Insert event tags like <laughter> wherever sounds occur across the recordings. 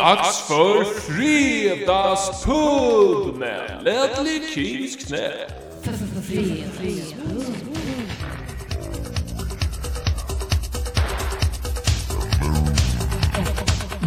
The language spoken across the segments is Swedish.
Dags för fredagspub! med Ledley Kings knä.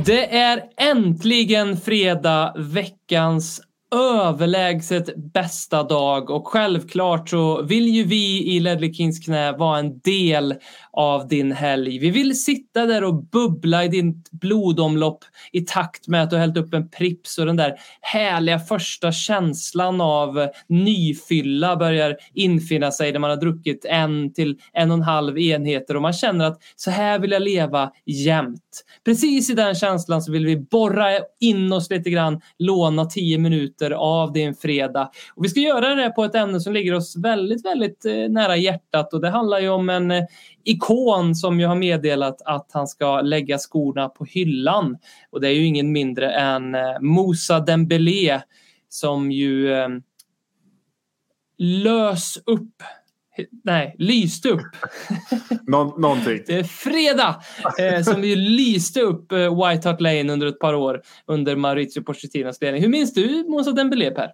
Det är äntligen fredag, veckans överlägset bästa dag och självklart så vill ju vi i Ledley Kings knä vara en del av din helg. Vi vill sitta där och bubbla i ditt blodomlopp i takt med att du har hällt upp en Prips och den där härliga första känslan av nyfylla börjar infinna sig när man har druckit en till en och en halv enheter och man känner att så här vill jag leva jämt. Precis i den känslan så vill vi borra in oss lite grann, låna tio minuter av din fredag. Och vi ska göra det på ett ämne som ligger oss väldigt, väldigt eh, nära hjärtat och det handlar ju om en eh, ikon som ju har meddelat att han ska lägga skorna på hyllan. Och det är ju ingen mindre än eh, Moussa Dembélé som ju lös upp Nej, lyste upp. <laughs> Nå någonting. Det är fredag eh, som vi lyste upp eh, White Hart Lane under ett par år under Maurizio Pochettinos ledning. Hur minns du Moussa Dembélé Per?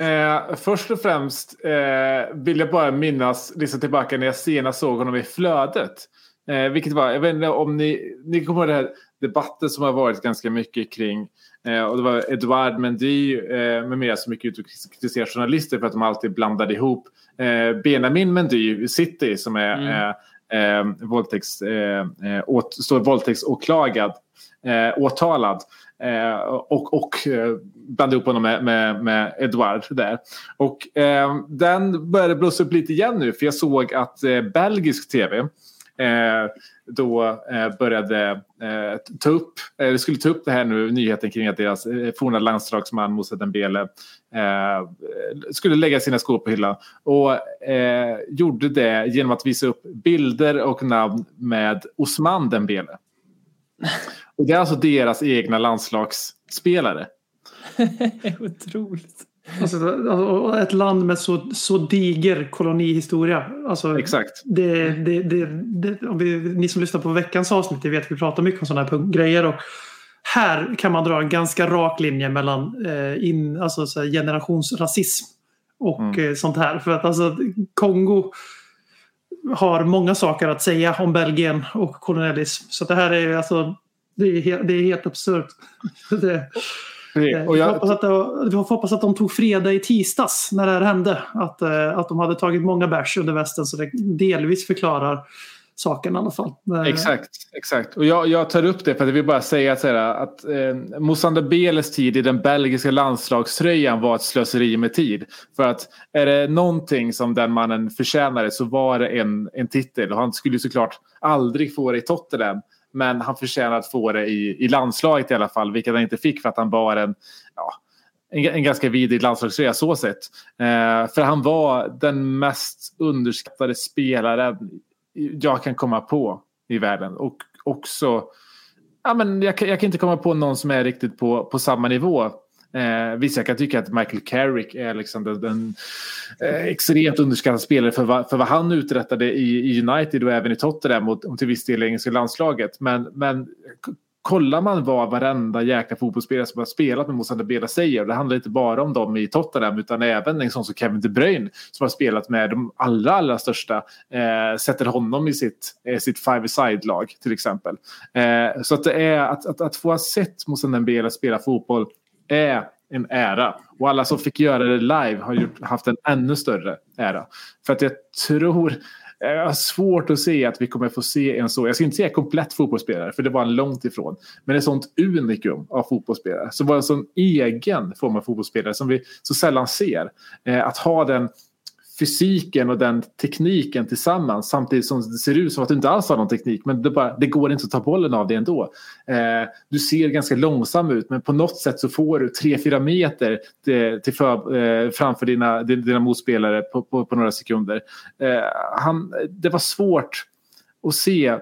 Eh, först och främst eh, vill jag bara minnas, liksom tillbaka när jag senast såg honom i flödet. Eh, vilket var, jag vet inte om ni, ni kommer ihåg den här debatten som har varit ganska mycket kring eh, och det var Edouard Mendy eh, med mera som gick ut och kritiserade journalister för att de alltid blandade ihop eh, Benjamin Mendy, City som är mm. eh, våldtäkts, eh, åt, står våldtäktsåklagad, eh, åtalad Eh, och och eh, blandade ihop honom med, med, med Edouard där. Och eh, den började blåsa upp lite igen nu för jag såg att eh, belgisk tv eh, Eh, då eh, började eh, ta upp, eller skulle ta upp det här nu, nyheten kring att deras forna landslagsman Moussa Dembele skulle lägga sina skor på hyllan. Och eh, gjorde det genom att visa upp bilder och namn med Osman Dembele. Och det är alltså deras egna landslagsspelare. <laughs> Otroligt. Alltså, alltså, ett land med så, så diger kolonihistoria. Alltså, Exakt. Det, det, det, om vi, ni som lyssnar på veckans avsnitt vet att vi pratar mycket om sådana här grejer. Och här kan man dra en ganska rak linje mellan eh, in, alltså, så här, generationsrasism och mm. eh, sånt här. För att alltså, Kongo har många saker att säga om Belgien och kolonialism. Så det här är alltså det är, helt, det är helt absurt. <laughs> Och jag... vi, hoppas att vi hoppas att de tog fredag i tisdags när det här hände. Att, eh, att de hade tagit många bärs under västen så det delvis förklarar saken i alla fall. Exakt, exakt. Och jag, jag tar upp det för att jag vill bara säga att, att eh, Moussanda Beles tid i den belgiska landslagströjan var ett slöseri med tid. För att är det någonting som den mannen förtjänade så var det en, en titel och han skulle såklart aldrig få det i Tottenham. Men han förtjänar att få det i, i landslaget i alla fall, vilket han inte fick för att han var en, ja, en, en ganska vidrig landslagsrea. så sett. Eh, för han var den mest underskattade spelaren jag kan komma på i världen. Och också, ja, men jag, jag kan inte komma på någon som är riktigt på, på samma nivå Eh, visst, jag kan tycka att Michael Carrick är liksom den, den eh, extremt underskattade spelare för, va, för vad han uträttade i, i, United och även i Tottenham och, och till viss del i engelska landslaget. Men, men kollar man vad varenda jäkla fotbollsspelare som har spelat med Moussa Bela säger, och det handlar inte bara om dem i Tottenham utan även en sån som Kevin De Bruyne som har spelat med de allra, allra största, eh, sätter honom i sitt, eh, sitt five-side-lag till exempel. Eh, så att det är att, att, att få ha sett Moussa Bela spela fotboll är en ära. Och alla som fick göra det live har gjort, haft en ännu större ära. För att jag tror, jag har svårt att se att vi kommer få se en så, jag ska inte säga komplett fotbollsspelare för det var en långt ifrån. Men ett sånt unikum av fotbollsspelare. Som var en sån egen form av fotbollsspelare som vi så sällan ser. Eh, att ha den fysiken och den tekniken tillsammans samtidigt som det ser ut som att du inte alls har någon teknik men det, bara, det går inte att ta bollen av det ändå. Eh, du ser ganska långsam ut men på något sätt så får du 3-4 meter till, till för, eh, framför dina, dina motspelare på, på, på några sekunder. Eh, han, det var svårt att se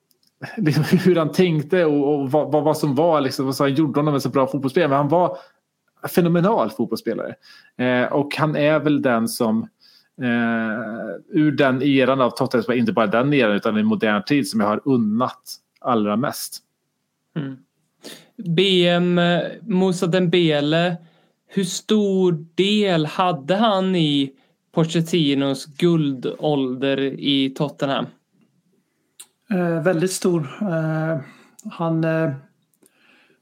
<laughs> liksom, hur han tänkte och, och vad, vad, som var, liksom, vad som gjorde honom en så bra fotbollsspelare. Men han var fenomenal fotbollsspelare. Eh, och han är väl den som eh, ur den eran av Tottenham, inte bara den eran utan i modern tid som jag har unnat allra mest. Mm. BM Moussa Dembele, hur stor del hade han i Pochettinos guldålder i Tottenham? Eh, väldigt stor. Eh, han, eh,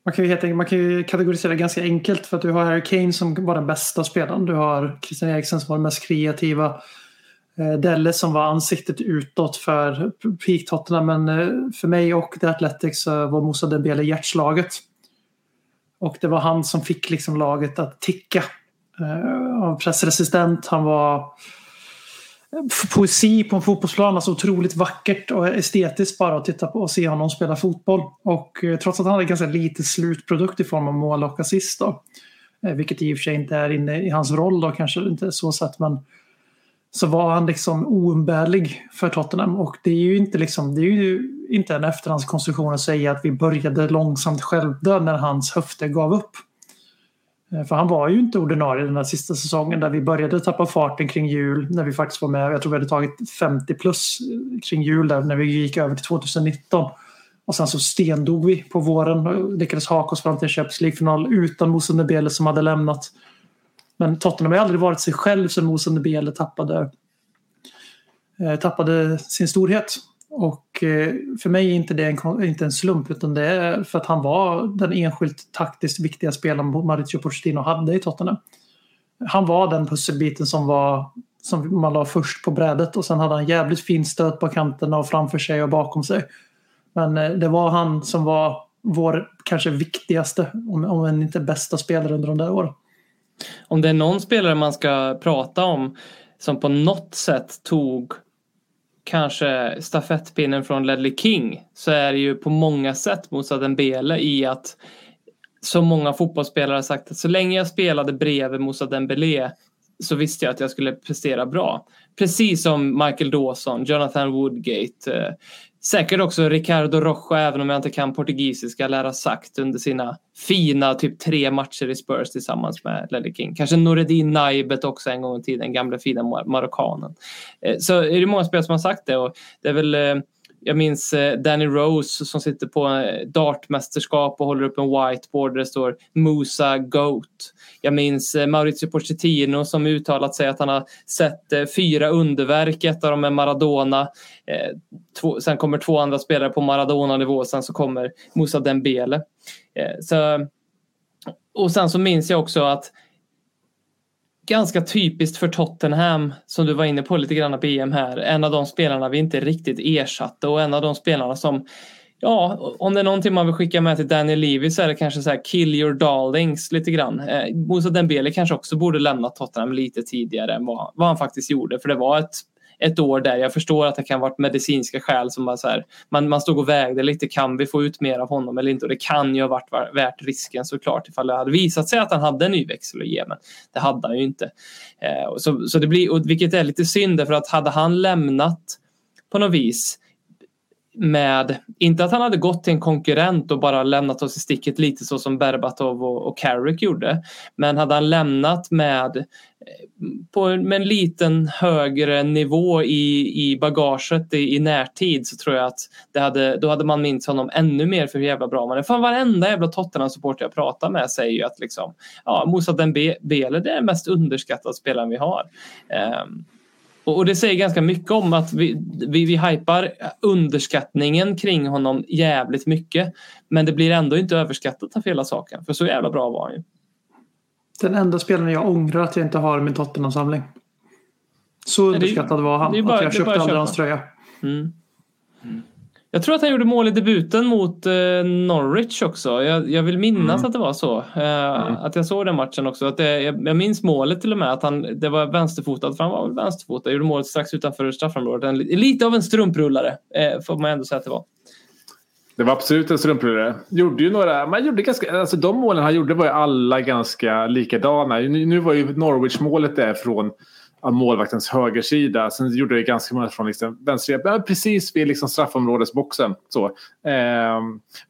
man, kan ju helt man kan ju kategorisera ganska enkelt för att du har Harry Kane som var den bästa spelaren. Du har Christian Eriksen som var den mest kreativa. Eh, Delle som var ansiktet utåt för Peak men eh, för mig och The Athletics var Moussa Dembele hjärtslaget. Och det var han som fick liksom laget att ticka. Uh, pressresistent, han var poesi på en fotbollsplan. Alltså otroligt vackert och estetiskt bara att titta på och se honom spela fotboll. Och eh, trots att han hade ganska lite slutprodukt i form av mål och assist då, eh, vilket i och för sig inte är inne i hans roll då kanske inte så sett men så var han liksom oumbärlig för Tottenham och det är ju inte liksom det är ju inte en efterhandskonstruktion att säga att vi började långsamt självdö när hans höfter gav upp. Eh, för han var ju inte ordinarie den här sista säsongen där vi började tappa farten kring jul när vi faktiskt var med. Jag tror vi hade tagit 50 plus eh, kring jul där när vi gick över till 2019. Och sen så stendog vi på våren och lyckades haka oss fram till en Champions League-final utan Moussa Dembele som hade lämnat. Men Tottenham har aldrig varit sig själv sen Moussa Dembele tappade, eh, tappade sin storhet. Och eh, för mig är inte det en, inte en slump utan det är för att han var den enskilt taktiskt viktiga spelaren Mauricio Pochettino hade i Tottenham. Han var den pusselbiten som, var, som man la först på brädet och sen hade han jävligt fin stöt på kanterna och framför sig och bakom sig. Men eh, det var han som var vår kanske viktigaste, om, om inte bästa spelare under de där åren. Om det är någon spelare man ska prata om som på något sätt tog kanske stafettpinnen från Ledley King så är det ju på många sätt Moussa Dembele i att så många fotbollsspelare har sagt att så länge jag spelade bredvid Moussa Dembele så visste jag att jag skulle prestera bra. Precis som Michael Dawson, Jonathan Woodgate, eh, säkert också Ricardo Rocha, även om jag inte kan portugisiska, lära sagt under sina fina typ tre matcher i Spurs tillsammans med Lelle King. Kanske Noureddin Naibet också en gång i tiden, gamla fina marockanen. Eh, så är det många spelare som har sagt det och det är väl eh, jag minns eh, Danny Rose som sitter på eh, dartmästerskap och håller upp en whiteboard där det står Musa Goat. Jag minns eh, Maurizio Pochettino som uttalat sig att han har sett fyra underverk, ett av dem är Maradona. sen kommer två andra spelare på Maradona-nivå, sen så kommer Musa Dembele. Så, och sen så minns jag också att ganska typiskt för Tottenham, som du var inne på lite grann BM här. En av de spelarna vi inte riktigt ersatte och en av de spelarna som Ja, om det är någonting man vill skicka med till Daniel Levy så är det kanske så här kill your darlings lite grann. Eh, Moussa Dembele kanske också borde lämna Tottenham lite tidigare än vad, vad han faktiskt gjorde för det var ett ett år där. Jag förstår att det kan varit medicinska skäl som bara så här, man, man stod och vägde lite, kan vi få ut mer av honom eller inte? Och det kan ju ha varit värt risken såklart ifall det hade visat sig att han hade en ny växel att ge, men det hade han ju inte. Eh, så, så det blir, och vilket är lite synd för att hade han lämnat på något vis med, inte att han hade gått till en konkurrent och bara lämnat oss i sticket lite så som Berbatov och, och Carrick gjorde. Men hade han lämnat med, eh, på, med en liten högre nivå i, i bagaget i, i närtid så tror jag att det hade, då hade man minns honom ännu mer för hur jävla bra man är. Fan varenda jävla Tottenham-supporter jag pratar med säger ju att liksom, ja, Moussa Dembele det är den mest underskattade spelaren vi har. Um, och, det säger ganska mycket om att vi, vi, vi hypar underskattningen kring honom jävligt mycket. Men det blir ändå inte överskattat av hela saken. För så jävla bra var han ju. Den enda spelaren jag ångrar att jag inte har i min Tottenham-samling. Så underskattad var han. Bara, att jag köpte aldrig hans tröja. Mm. Jag tror att han gjorde mål i debuten mot eh, Norwich också. Jag, jag vill minnas mm. att det var så. Eh, mm. Att jag såg den matchen också. Att det, jag, jag, minns målet till och med. Att han, det var vänsterfotad, för han var väl vänsterfotad. Gjorde målet strax utanför straffområdet. En, lite av en strumprullare eh, får man ändå säga att det var. Det var absolut en strumprullare. Gjorde ju några, man gjorde ganska, alltså de målen han gjorde var ju alla ganska likadana. Nu, nu var ju Norwich-målet där från målvaktens högersida. Sen gjorde det ganska många från liksom vänster, precis vid liksom straffområdesboxen. Så, eh,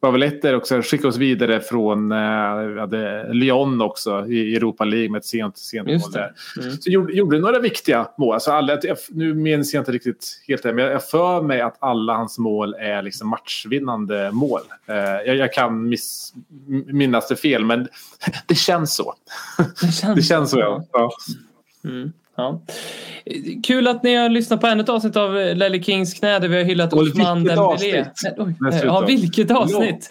var väl ett där också, skickade oss vidare från eh, Lyon också i Europa League med ett sent, sent mål där. Mm. Så gjorde, gjorde några viktiga mål. Alltså alla, nu minns jag inte riktigt helt det, men jag för mig att alla hans mål är liksom matchvinnande mål. Eh, jag, jag, kan miss, minnas det fel, men <laughs> det känns så. Det känns, <laughs> det känns så, ja. ja. Mm. Ja. Kul att ni har lyssnat på ännu ett avsnitt av Lelle Kings knä där vi har hyllat Osman Dembélé. Ja, vilket avsnitt!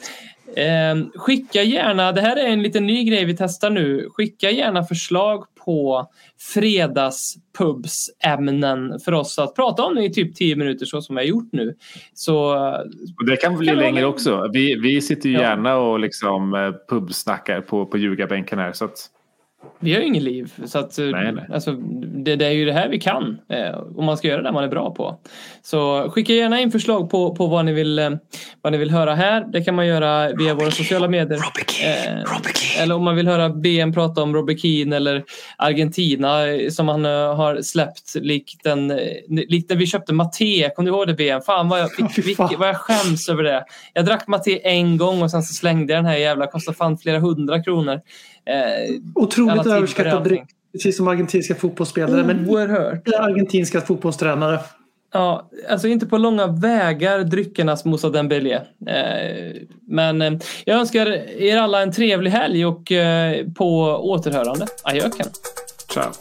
Eh, skicka gärna, det här är en liten ny grej vi testar nu. Skicka gärna förslag på fredagspubsämnen för oss att prata om i typ 10 minuter så som vi har gjort nu. Så, det kan bli kan längre också. Vi, vi sitter ju ja. gärna och liksom eh, pubsnackar på, på ljugarbänken här. Så att... Vi har ju inget liv. Så att, nej, nej. Alltså, det, det, är ju det här vi kan. Eh, och man ska göra det man är bra på. Så skicka gärna in förslag på, på vad, ni vill, eh, vad ni vill höra här. Det kan man göra via Robbie våra sociala medier. Eh, eller om man vill höra BM prata om Robbie Keane eller Argentina eh, som han uh, har släppt likt, den, eh, likt när vi köpte Maté. Kommer du ihåg det BM? Fan vad jag, <laughs> vilk, vilk, vad jag skäms över det. Jag drack Maté en gång och sen så slängde jag den här jävla. Kostade fan flera hundra kronor. Eh, Otroligt överskattad dryck. Precis som argentinska fotbollsspelare. Oerhört. Men argentinska fotbollstränare. Ja, alltså inte på långa vägar dryckernas Moussa Dembélé. Eh, men eh, jag önskar er alla en trevlig helg och eh, på återhörande. Adjöken. Ciao.